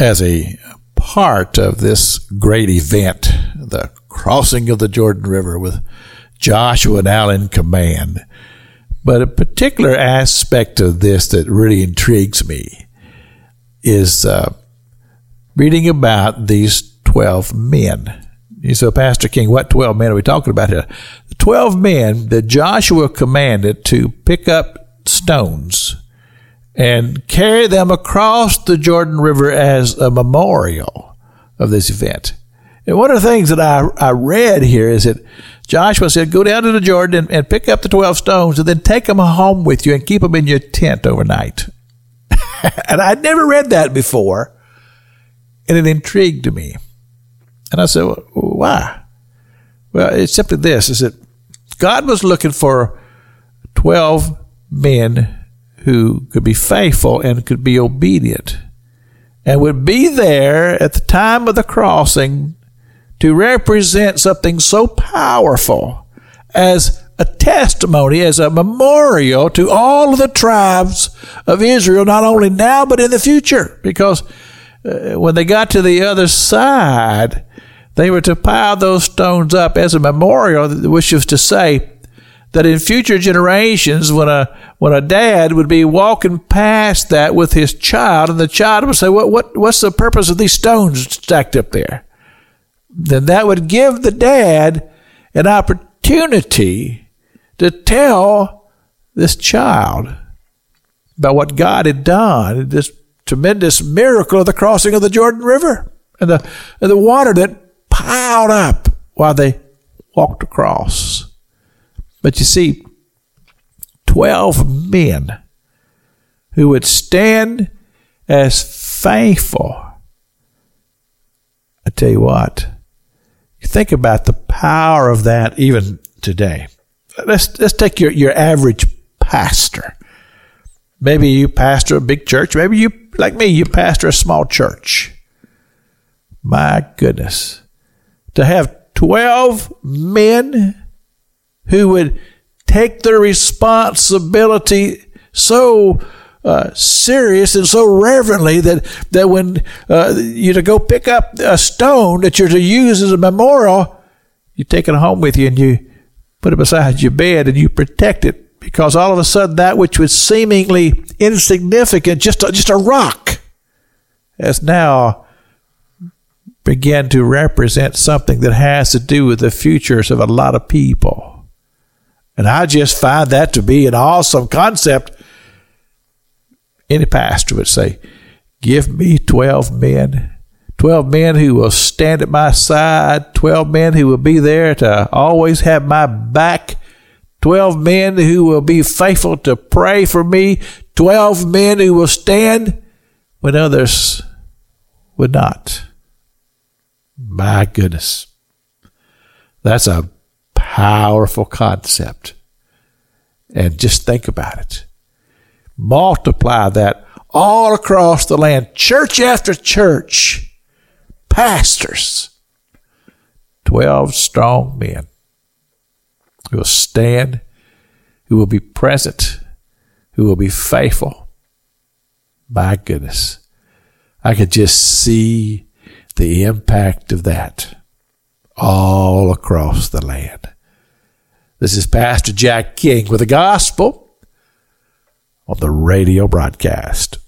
as a part of this great event, the crossing of the Jordan River with Joshua now in command. But a particular aspect of this that really intrigues me is uh, reading about these 12 men. You say, Pastor King, what 12 men are we talking about here? The 12 men that Joshua commanded to pick up stones and carry them across the Jordan River as a memorial of this event. And one of the things that I, I read here is that Joshua said, Go down to the Jordan and, and pick up the 12 stones and then take them home with you and keep them in your tent overnight. and I'd never read that before, and it intrigued me. And I said, well, Why? Well, it's simply this is that God was looking for 12 men who could be faithful and could be obedient and would be there at the time of the crossing to represent something so powerful as a testimony, as a memorial to all of the tribes of Israel, not only now, but in the future. Because uh, when they got to the other side, they were to pile those stones up as a memorial, which was to say, that in future generations, when a when a dad would be walking past that with his child, and the child would say, "What what what's the purpose of these stones stacked up there?" Then that would give the dad an opportunity to tell this child about what God had done, this tremendous miracle of the crossing of the Jordan River and the and the water that piled up while they walked across. But you see, 12 men who would stand as faithful. I tell you what, think about the power of that even today. Let's, let's take your, your average pastor. Maybe you pastor a big church. Maybe you, like me, you pastor a small church. My goodness. To have 12 men who would take their responsibility so uh, serious and so reverently that that when uh, you to go pick up a stone that you're to use as a memorial, you take it home with you and you put it beside your bed and you protect it because all of a sudden that which was seemingly insignificant, just a, just a rock, has now began to represent something that has to do with the futures of a lot of people. And I just find that to be an awesome concept. Any pastor would say, Give me 12 men, 12 men who will stand at my side, 12 men who will be there to always have my back, 12 men who will be faithful to pray for me, 12 men who will stand when others would not. My goodness. That's a powerful concept. And just think about it. Multiply that all across the land, church after church, pastors, 12 strong men who will stand, who will be present, who will be faithful. My goodness, I could just see the impact of that all across the land. This is Pastor Jack King with the gospel on the radio broadcast.